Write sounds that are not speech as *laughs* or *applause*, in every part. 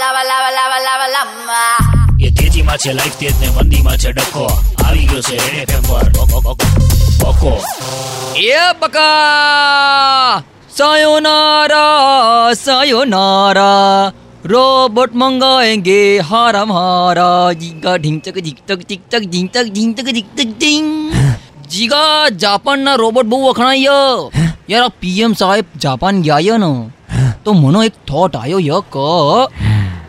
lava, lava, lava, lava, lava. એ તેજીમાં છે life તેજ ને મંદીમાં છે ડખો. આવી ગયો છે રેડ એફએમ પર. બકો, બકો, બકો એ બકા સાયોનારા સાયોનારા રોબોટ મંગાએંગે હારા મારા. જીગા ઢીંગ ચક જીક તક જીક તક જીંગ તક જીંગ તક જીક તક જીંગ જીગા જાપાનના રોબોટ બહુ વખણાય. યાર આ પીએમ સાહેબ જાપાન ગયા ને. તો મને એક થોટ આવ્યો ય ક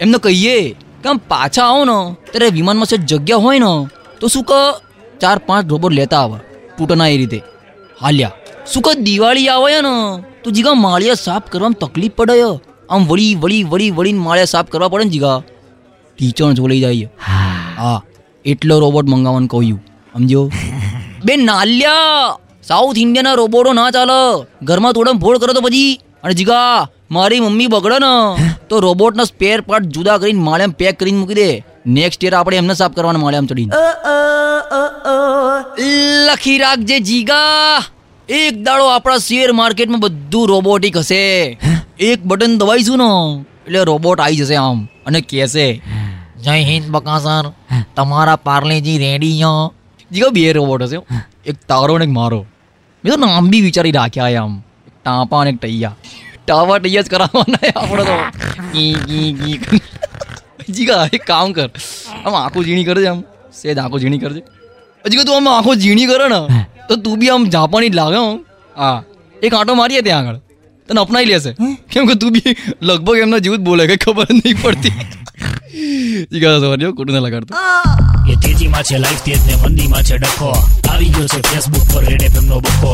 એમને કહીએ કે આમ પાછા આવો ને ત્યારે વિમાનમાં છે જગ્યા હોય ને તો શું કહો? ચાર પાંચ રોબોટ લેતા આવે તૂટના એ રીતે. હાલ્યા. શું ક દિવાળી આવે ને તો જીગા માળિયા સાફ કરવામાં તકલીફ પડે આમ વળી વળી વળી વળીને માળિયા સાફ કરવા પડે ને જીગા. ટીચર જોઈ જાય. હા એટલો રોબોટ મંગાવવાનું કહ્યું સમજો? *laughs* બે નાલ્યા સાઉથ ઇન્ડિયાના રોબોટો ના ચાલે. ઘરમાં તોડમ ફોડ કરો તો પછી. અને જીગા મારી મમ્મી બગડો ને તો રોબોટના સ્પેર પાર્ટ જુદા કરીને માળિયામાં પેક કરીને મૂકી દે. નેક્સ્ટ યર આપણે એમને સાફ કરવાના માળિયામાં ચડીને. લખી રાખજે જીગા. એક દાડો આપણા શેર માર્કેટમાં બધું રોબોટિક હશે. એક બટન દબાઈશું ને એટલે રોબોટ આવી જશે આમ અને કહેશે જય હિન્દ બકાસર તમારા પાર્લેજી રેડી જીગા બે રોબોટ હશે એક તારો ને એક મારો. મેં તો નામ બી વિચારી રાખ્યા આમ. ટાંપા અને એક ટૈયા ટાવા ડીએસ જ કરાવવાના આપણે તો કી કી. જીગા એક કામ કર આમ આખું ઝીણી કરજે આમ સેજ આખું ઝીણી કરજે પછી કે તું આમ આખું ઝીણી કરે ને તો તું બી આમ જાપાની જ લાગે હો હા એક આંટો મારીએ ત્યાં આગળ તને અપનાવી લેશે કેમ કે તું બી લગભગ એમના જીવ જ બોલે કે ખબર નહીં પડતી જીગા સોરી હો, ખોટું ના લગાડતો એ તેજીમાં છે લાઈફ તેજ ને મંદીમાં છે ડખો આવી ગયો છે ફેસબુક પર રેડ એફએમ નો બકો